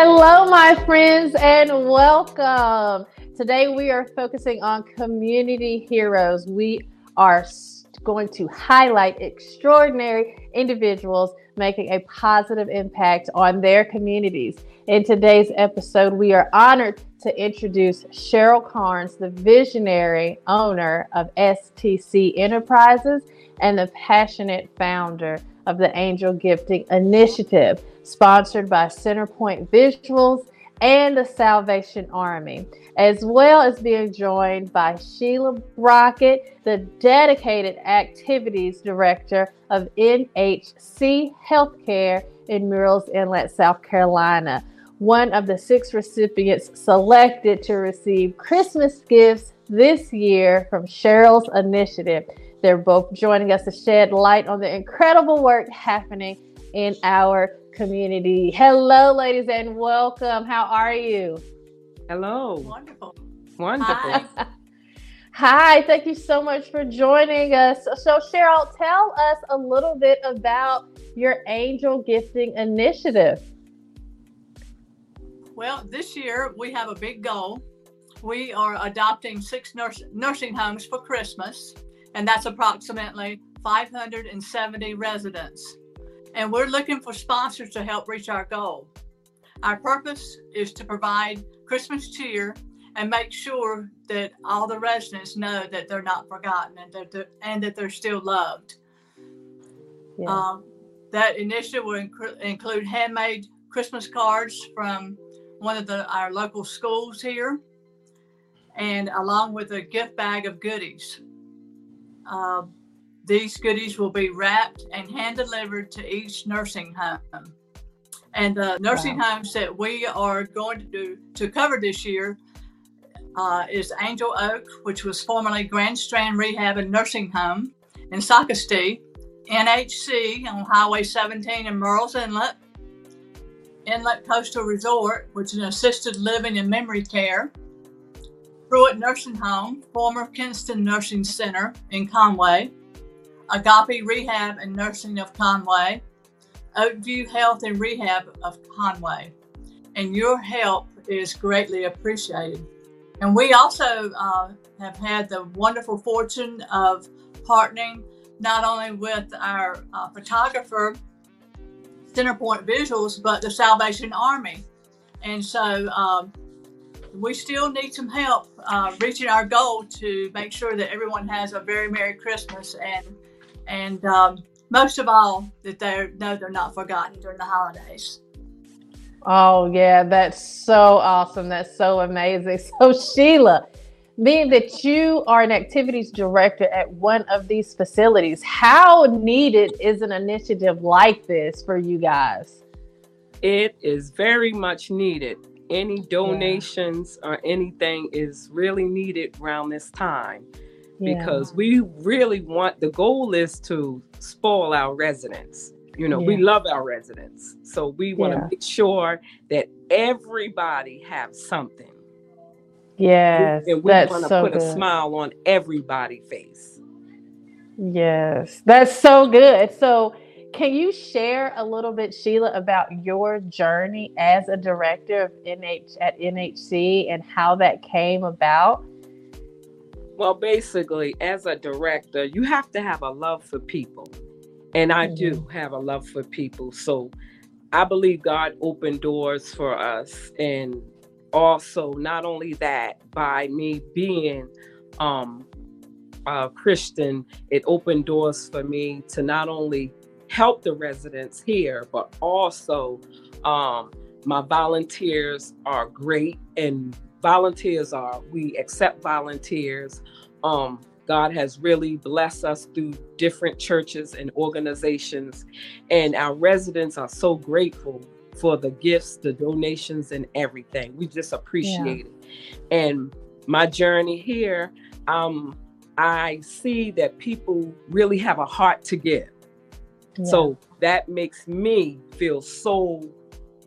Hello, my friends, and welcome. Today, we are focusing on community heroes. We are going to highlight extraordinary individuals making a positive impact on their communities. In today's episode, we are honored to introduce Sheryl Carns, the visionary owner of STC Enterprises and the passionate founder of the Angel Gifting Initiative, sponsored by Centerpoint Visuals and the Salvation Army, as well as being joined by Sheila Brockett, the dedicated activities director of NHC Healthcare in Murrells Inlet, South Carolina, one of the six recipients selected to receive Christmas gifts this year from Sheryl's initiative. They're both joining us to shed light on the incredible work happening in our community. Hello, ladies, and welcome. How are you? Hello. Wonderful. Wonderful. Hi. Hi, thank you so much for joining us. So, Sheryl, tell us a little bit about your Angel Gifting Initiative. Well, this year we have a big goal. We are adopting six nurse, nursing homes for Christmas, and that's approximately 570 residents and we're looking for sponsors to help reach our goal. Our purpose is to provide Christmas cheer and make sure that all the residents know that they're not forgotten and that they're, and that they're still loved. Yeah. Um, that initiative will inc- include handmade Christmas cards from one of the, our local schools here, and along with a gift bag of goodies. Uh, these goodies will be wrapped and hand delivered to each nursing home. And the nursing wow. homes that we are going to do to cover this year uh, is Angel Oak, which was formerly Grand Strand Rehab and Nursing Home in Socastee, NHC on Highway 17 in Murrells Inlet, Inlet Coastal Resort, which is an assisted living and memory care, Pruitt Nursing Home, former Kinston Nursing Center in Conway, Agape Rehab and Nursing of Conway, Oakview Health and Rehab of Conway. And your help is greatly appreciated. And we also uh, have had the wonderful fortune of partnering not only with our uh, photographer, Centerpoint Visuals, but the Salvation Army. And so um, we still need some help uh, reaching our goal to make sure that everyone has a very Merry Christmas and and um, most of all, that they know they're not forgotten during the holidays. Oh, yeah, that's so awesome. That's so amazing. So, Sheila, being that you are an activities director at one of these facilities, how needed is an initiative like this for you guys? It is very much needed. Any donations yeah. or anything is really needed around this time because we really want the goal is to spoil our residents. You know, yeah. we love our residents. So we want to yeah. make sure that everybody have something. Yes. And we want to so put good. a smile on everybody's face. Yes. That's so good. So can you share a little bit, Sheila, about your journey as a director of NH at NHC and how that came about? Well, basically, as a director, you have to have a love for people. And I mm-hmm. do have a love for people. So I believe God opened doors for us. And also, not only that, by me being um, a Christian, it opened doors for me to not only help the residents here, but also um, my volunteers are great and volunteers are. We accept volunteers. Um, God has really blessed us through different churches and organizations, and our residents are so grateful for the gifts, the donations, and everything. We just appreciate yeah. it. And my journey here, um, I see that people really have a heart to give. Yeah. So that makes me feel so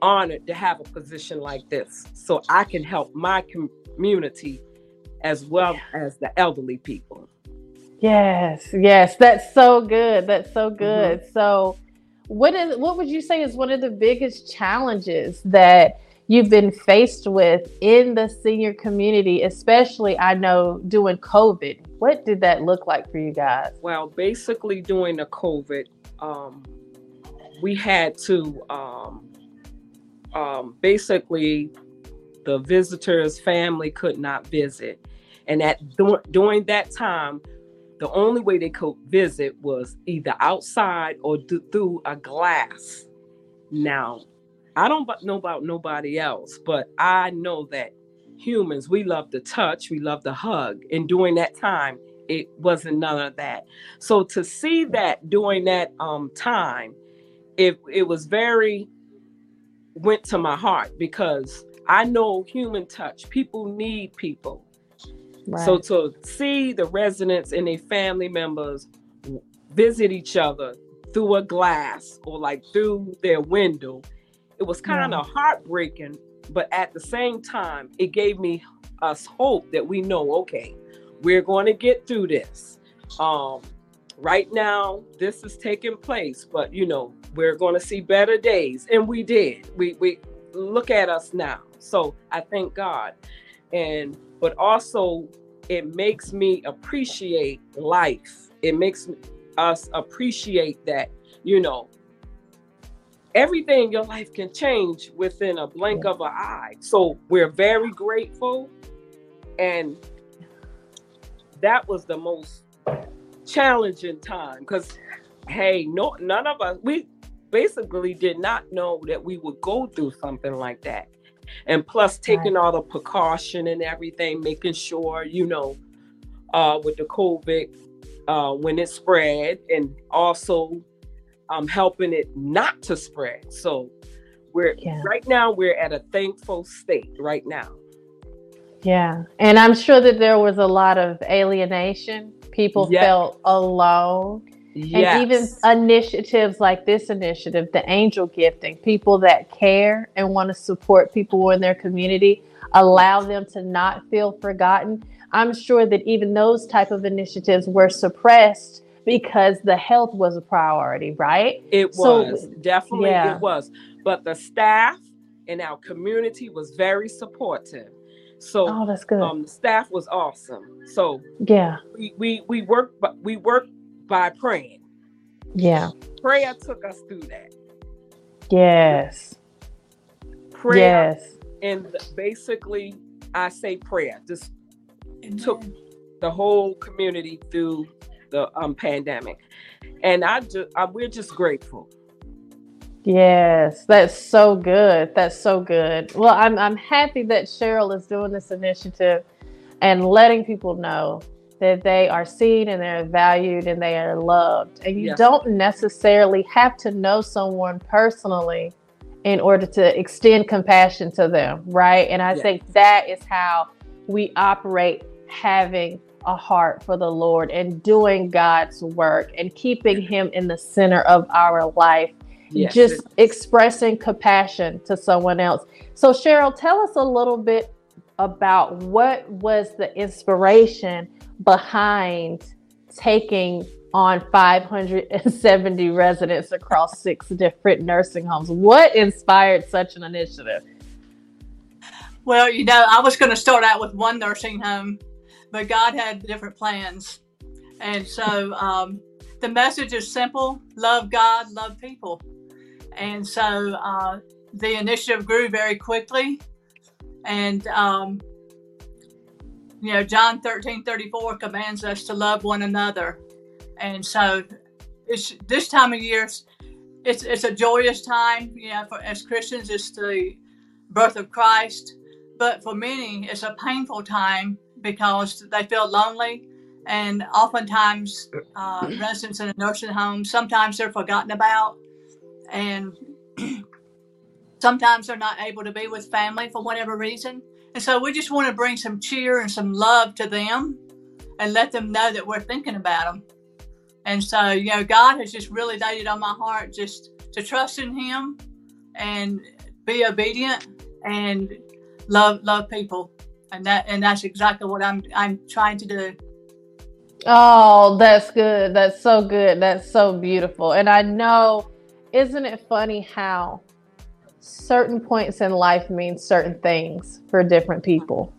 honored to have a position like this so I can help my community as well as the elderly people. Yes, yes, that's so good. That's so good. Mm-hmm. So, what is what would you say is one of the biggest challenges that you've been faced with in the senior community, especially I know during COVID. What did that look like for you guys? Well, basically during the COVID, um, we had to um, um, basically the visitors' family could not visit, and at during that time, the only way they could visit was either outside or through a glass. Now, I don't know about nobody else, but I know that humans we love to touch, we love to hug, and during that time, it wasn't none of that. So to see that during that um, time, it it was very went to my heart because I know human touch. People need people. Right. So to see the residents and their family members visit each other through a glass or like through their window, it was kind of heartbreaking. But at the same time, it gave me us hope that we know, okay, we're going to get through this. Um, right now, this is taking place, but you know, we're going to see better days, and we did. We we look at us now. So I thank God, and but also it makes me appreciate life. It makes us appreciate that, you know, everything in your life can change within a blink of an eye. So we're very grateful. And that was the most challenging time because hey, no none of us we basically did not know that we would go through something like that and plus taking all the precaution and everything, making sure you know uh, with the COVID uh, when it spread, and also um, helping it not to spread. So we're yeah. right now we're at a thankful state right now. Yeah, and I'm sure that there was a lot of alienation. People yes. felt alone Yes. And even initiatives like this initiative, the angel gifting, people that care and want to support people in their community, allow them to not feel forgotten. I'm sure that even those type of initiatives were suppressed because the health was a priority, right? It was. So, definitely yeah. it was. But the staff in our community was very supportive. So oh, that's good. Um, the staff was awesome. So yeah, we we we work, but we work by praying. Yeah. Prayer took us through that. Yes. Prayer. Yes. And basically, I say prayer just Amen. took the whole community through the um, pandemic, and I just I, we're just grateful. Yes, that's so good. That's so good. Well, I'm I'm happy that Sheryl is doing this initiative and letting people know that they are seen and they're valued and they are loved. And you yes. don't necessarily have to know someone personally in order to extend compassion to them, right? And I yes. think that is how we operate having a heart for the Lord and doing God's work and keeping Him in the center of our life. Yes. Just expressing compassion to someone else. So, Sheryl, tell us a little bit about what was the inspiration behind taking on 570 residents across six different nursing homes. What inspired such an initiative? Well, you know, I was going to start out with one nursing home, but God had different plans. And so um, the message is simple love God, love people. And so uh, the initiative grew very quickly. And um, you know, John 13 34 commands us to love one another. And so it's this time of year, it's, it's a joyous time, you know, for, as Christians, it's the birth of Christ. But for many, it's a painful time because they feel lonely. And oftentimes, uh, residents in a nursing home, sometimes they're forgotten about. And sometimes they're not able to be with family for whatever reason. And so we just want to bring some cheer and some love to them and let them know that we're thinking about them. And so, you know, God has just really laid it on my heart just to trust in Him and be obedient and love love people. And that and that's exactly what I'm I'm trying to do. Oh, that's good. That's so good. That's so beautiful. And I know, isn't it funny how certain points in life mean certain things for different people.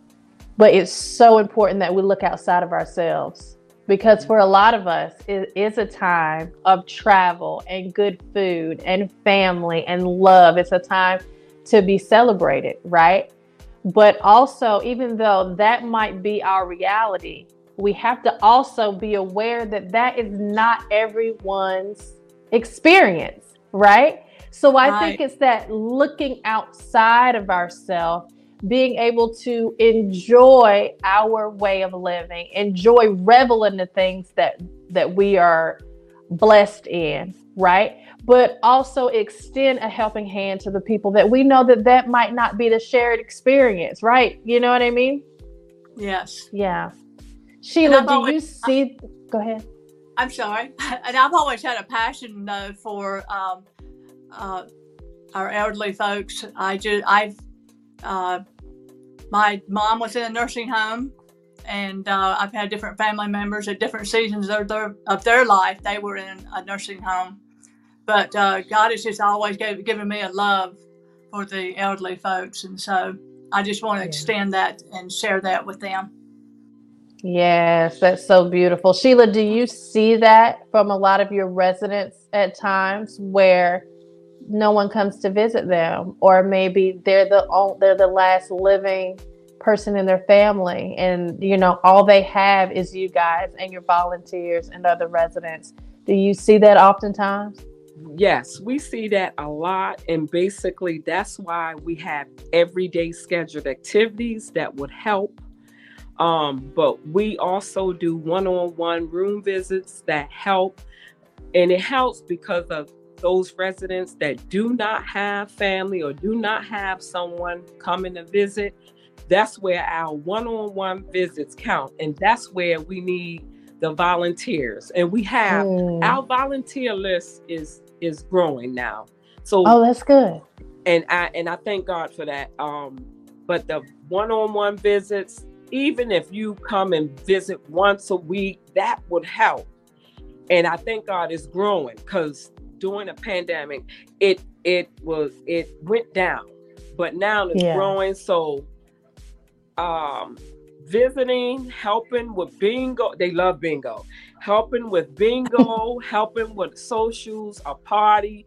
But it's so important that we look outside of ourselves because for a lot of us, it is a time of travel and good food and family and love. It's a time to be celebrated, right? But also, even though that might be our reality, we have to also be aware that that is not everyone's experience, right? So I right. think it's that looking outside of ourselves, being able to enjoy our way of living, enjoy revel in the things that that we are blessed in, right? But also extend a helping hand to the people that we know that that might not be the shared experience, right? You know what I mean? Yes. Yeah. Sheila, do you see? I, go ahead. I'm sorry, and I've always had a passion though for um, uh, our elderly folks. I just I've uh, my mom was in a nursing home, and uh, I've had different family members at different seasons of their of their life. They were in a nursing home, but uh, God has just always gave, given me a love for the elderly folks, and so I just want to yeah. extend that and share that with them. Yes, that's so beautiful. Sheila, do you see that from a lot of your residents at times where no one comes to visit them or maybe they're the they're the last living person in their family and you know all they have is you guys and your volunteers and other residents. Do you see that oftentimes? Yes, we see that a lot. And basically, that's why we have everyday scheduled activities that would help um, but we also do one on one room visits that help. And it helps because of those residents that do not have family or do not have someone coming to visit. That's where our one on one visits count. And that's where we need the volunteers. And we have mm. our volunteer list is is growing now. So Oh, that's good. And I and I thank God for that. Um, but the one-on-one visits even if you come and visit once a week, that would help. And I think God is growing because during the pandemic, it it was it went down, but now it's yeah. growing. So, um, visiting, helping with bingo, they love bingo, helping with bingo, helping with socials, a party,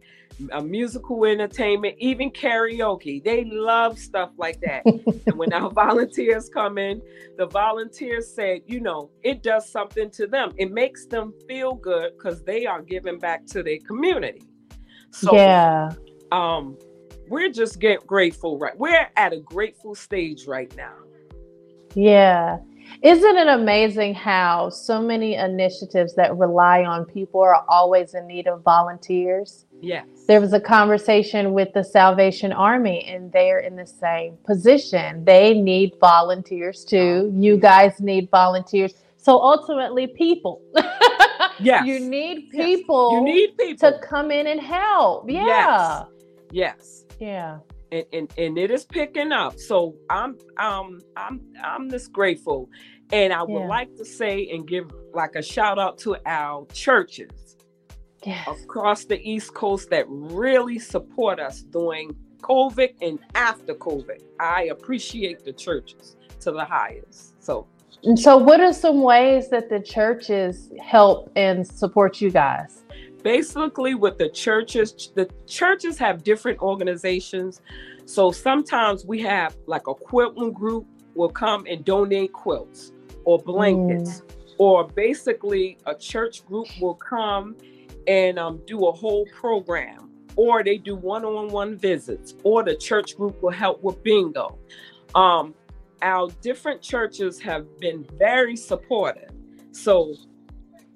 a musical entertainment, even karaoke. They love stuff like that. and when our volunteers come in, the volunteers said, you know, it does something to them. It makes them feel good because they are giving back to their community. So yeah. Um, we're just get grateful, right? We're at a grateful stage right now. Yeah. Isn't it amazing how so many initiatives that rely on people are always in need of volunteers? Yes. There was a conversation with the Salvation Army, and they're in the same position. They need volunteers too. Oh, you guys need volunteers. So ultimately, people. yes. You need people. Yes. You need people to come in and help. Yeah. Yes. Yes. Yeah. And, and and it is picking up. So I'm um I'm I'm just grateful. And I would yeah. like to say and give like a shout out to our churches yes. across the East Coast that really support us during COVID and after COVID. I appreciate the churches to the highest. So, and so what are some ways that the churches help and support you guys? Basically, with the churches, the churches have different organizations. So sometimes we have like a quilting group will come and donate quilts or blankets. Mm. Or basically, a church group will come and um, do a whole program, or they do one-on-one visits, or the church group will help with bingo. Um, our different churches have been very supportive. So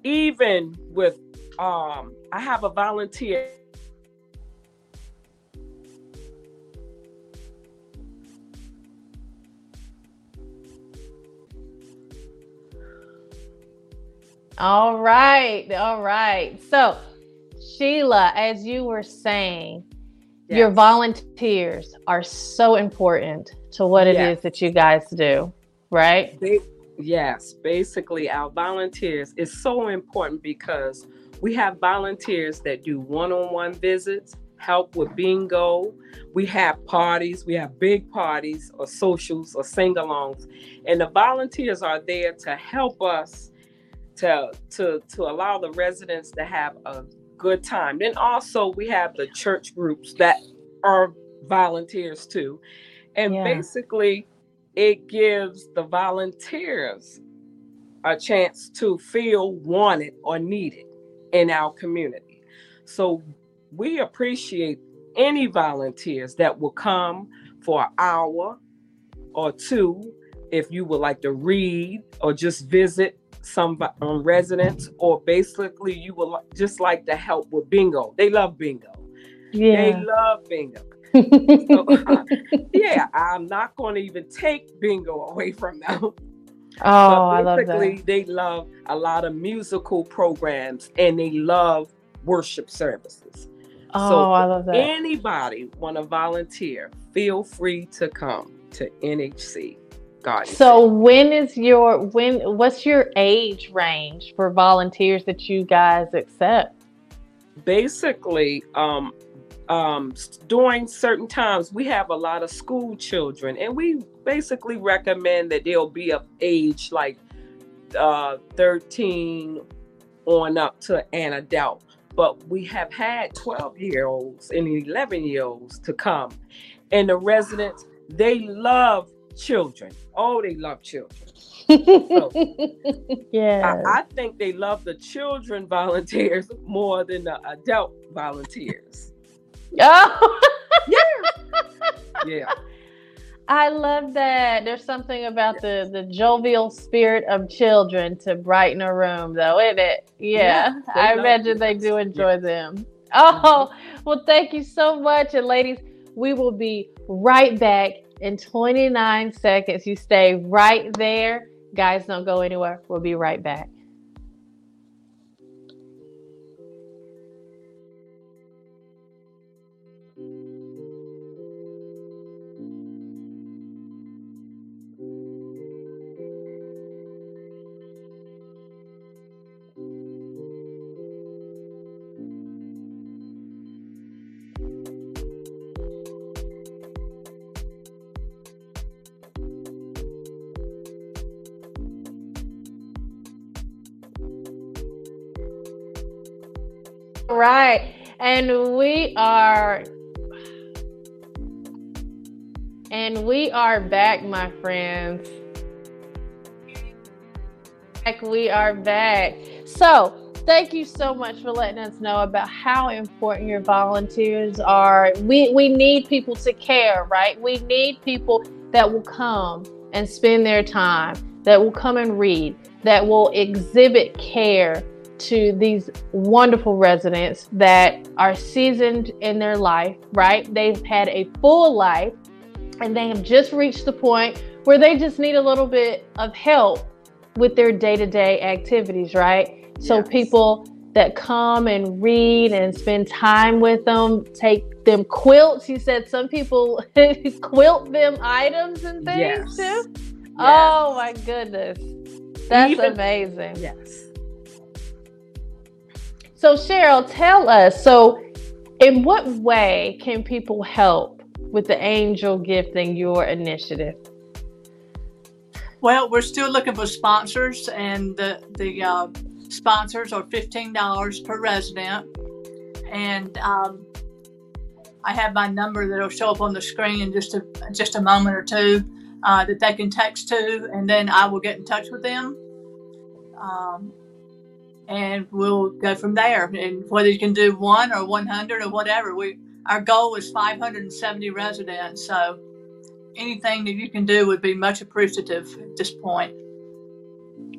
even with, um, I have a volunteer All right. All right. So, Sheila, as you were saying, yes. your volunteers are so important to what it yes. is that you guys do, right? They, yes. Basically, our volunteers is so important because we have volunteers that do one on one visits, help with bingo. We have parties, we have big parties or socials or sing alongs. And the volunteers are there to help us to, to, to allow the residents to have a good time. Then also we have the church groups that are volunteers too. And yeah. basically it gives the volunteers a chance to feel wanted or needed in our community. So we appreciate any volunteers that will come for an hour or two if you would like to read or just visit some um, residents or basically you would just like to help with bingo they love bingo yeah. they love bingo so, uh, yeah i'm not going to even take bingo away from them Oh, I love that. They love a lot of musical programs and they love worship services. Oh, so I love that. Anybody want to volunteer, feel free to come to NHC. God. So when is your when what's your age range for volunteers that you guys accept? Basically, um um during certain times we have a lot of school children and we basically recommend that they'll be of age like uh 13 on up to an adult. But we have had 12 year olds and 11 year olds to come. And the residents they love children. Oh they love children. So, yeah I, I, think they love the children volunteers more than the adult volunteers. Oh. Yeah yeah I love that. There's something about the the jovial spirit of children to brighten a room, though, isn't it? Yeah, yeah I imagine they do enjoy them. Oh, well, thank you so much. And ladies, we will be right back in 29 seconds. You stay right there. Guys, don't go anywhere. We'll be right back. And we are and we are back, my friends. Back, we are back. So, thank you so much for letting us know about how important your volunteers are. We we need people to care, right? We need people that will come and spend their time, that will come and read, that will exhibit care, to these wonderful residents that are seasoned in their life, right? They've had a full life and they have just reached the point where they just need a little bit of help with their day to day activities, right? Yes. So people that come and read and spend time with them, take them quilts. You said some people quilt them items and things yes. too. Yes. Oh my goodness. That's Even, amazing. Yes. So, Sheryl, tell us so, in what way can people help with the Angel Gifting Your initiative? Well, we're still looking for sponsors, and the, the uh, sponsors are $15 per resident. And um, I have my number that'll show up on the screen in just a just a moment or two uh, that they can text to, and then I will get in touch with them. Um, and we'll go from there. And whether you can do one or 100 or whatever, we our goal is 570 residents. So anything that you can do would be much appreciative at this point.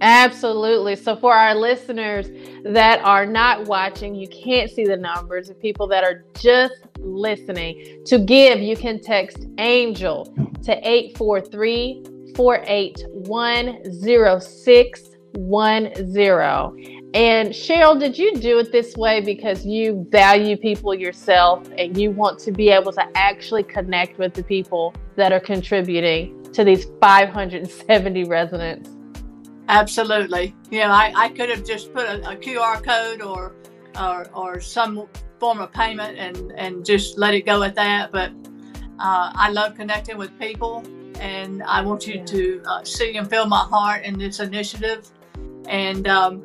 Absolutely. So, for our listeners that are not watching, you can't see the numbers. of people that are just listening, to give, you can text ANGEL to 843 481 0610. And Sheryl, did you do it this way because you value people yourself and you want to be able to actually connect with the people that are contributing to these 570 residents? Absolutely. Yeah, I, I could have just put a, a QR code or, or or some form of payment and and just let it go at that. But uh, I love connecting with people, and I want you yeah. to uh, see and feel my heart in this initiative. And um,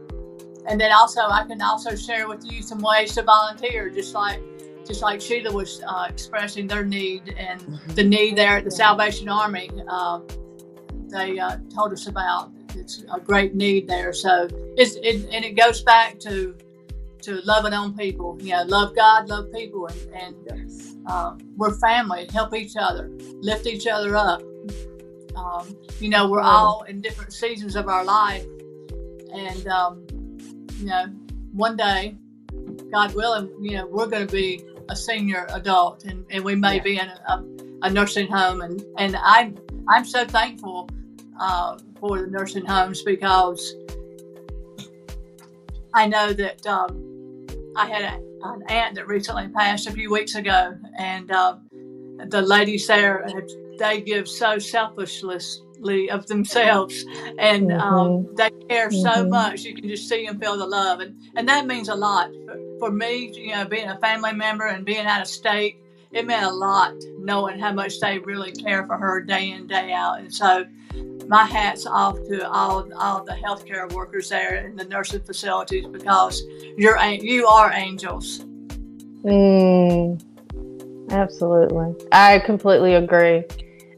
and then also I can also share with you some ways to volunteer, just like just like Sheila was uh, expressing their need and mm-hmm. the need there at the Salvation Army. Uh, they uh, told us about it's a great need there. So it's it, and it goes back to to loving on people. You know, love God, love people, and, and uh, we're family. Help each other, lift each other up. Um, you know, we're all in different seasons of our life, and um, you know, one day, God willing, you know, we're going to be a senior adult, and, and we may yeah. be in a, a, nursing home, and and I'm I'm so thankful uh, for the nursing homes because I know that um, I had a, an aunt that recently passed a few weeks ago, and uh, the ladies there they give so selflessly of themselves, and um, mm-hmm. um, they care mm-hmm. so much. You can just see and feel the love, and and that means a lot for, for me. You know, being a family member and being out of state, it meant a lot knowing how much they really care for her day in day out, and so my hat's off to all all the healthcare workers there in the nursing facilities because you're you are angels. Mm, absolutely, I completely agree.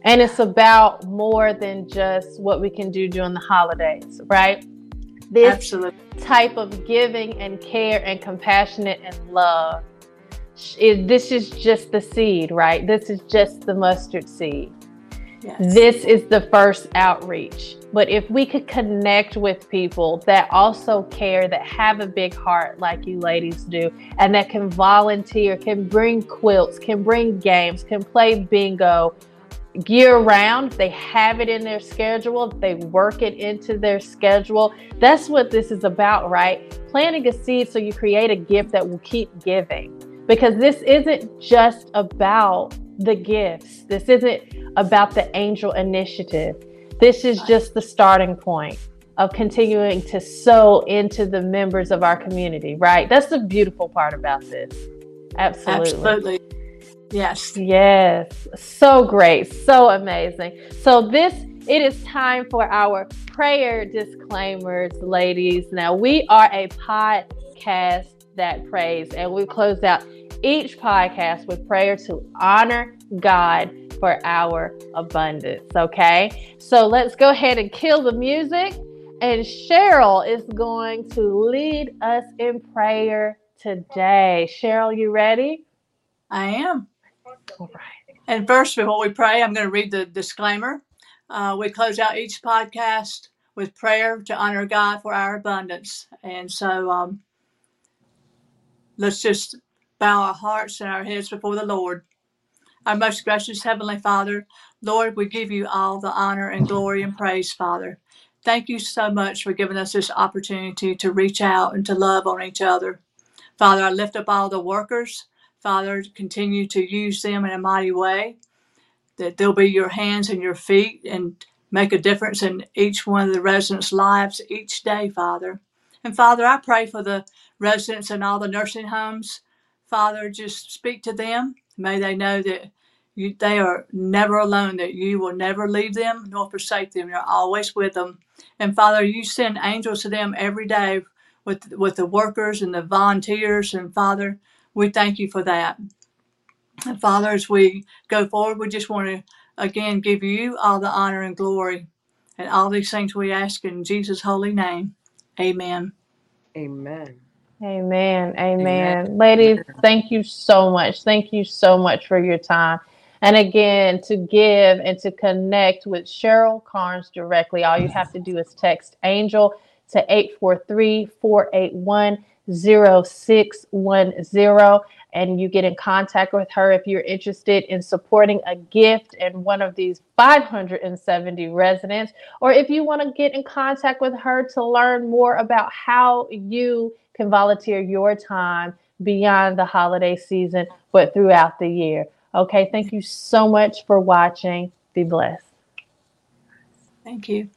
And it's about more than just what we can do during the holidays, right? This absolutely. type of giving and care and compassionate and love. Is, this is just the seed, right? This is just the mustard seed Yes. This is the first outreach. But if we could connect with people that also care, that have a big heart like you ladies do, and that can volunteer, can bring quilts, can bring games, can play bingo year round, they have it in their schedule, they work it into their schedule. That's what this is about, right? Planting a seed so you create a gift that will keep giving. Because this isn't just about the gifts. This isn't about the angel initiative. This is just the starting point of continuing to sow into the members of our community, right? That's the beautiful part about this. Absolutely. Absolutely. Yes. Yes. So great. So amazing. So this it is time for our prayer disclaimers, ladies. Now, we are a podcast that prays, and we close out each podcast with prayer to honor God for our abundance. Okay, so let's go ahead and kill the music. And Sheryl is going to lead us in prayer today. Sheryl, you ready? I am. All right. And first, before we pray, I'm going to read the disclaimer. Uh, we close out each podcast with prayer to honor God for our abundance. And so um, let's just bow our hearts and our heads before the Lord. Our most gracious Heavenly Father, Lord, we give you all the honor and glory and praise, Father. Thank you so much for giving us this opportunity to reach out and to love on each other. Father, I lift up all the workers. Father, continue to use them in a mighty way, that they'll be your hands and your feet and make a difference in each one of the residents' lives each day, Father. And Father, I pray for the residents in all the nursing homes. Father, just speak to them. May they know that you, they are never alone, that you will never leave them nor forsake them. You're always with them. And Father, you send angels to them every day with, with the workers and the volunteers. And Father, we thank you for that. And Father, as we go forward, we just want to again give you all the honor and glory. And all these things we ask in Jesus' holy name. Amen. Amen. Amen. Amen. Amen. Ladies, thank you so much. Thank you so much for your time. And again, to give and to connect with Sheryl Carns directly, all you have to do is text Angel to 843 481 0610 and you get in contact with her if you're interested in supporting a gift in one of these 570 residents, or if you want to get in contact with her to learn more about how you can volunteer your time beyond the holiday season, but throughout the year. Okay, thank you so much for watching. Be blessed. Thank you.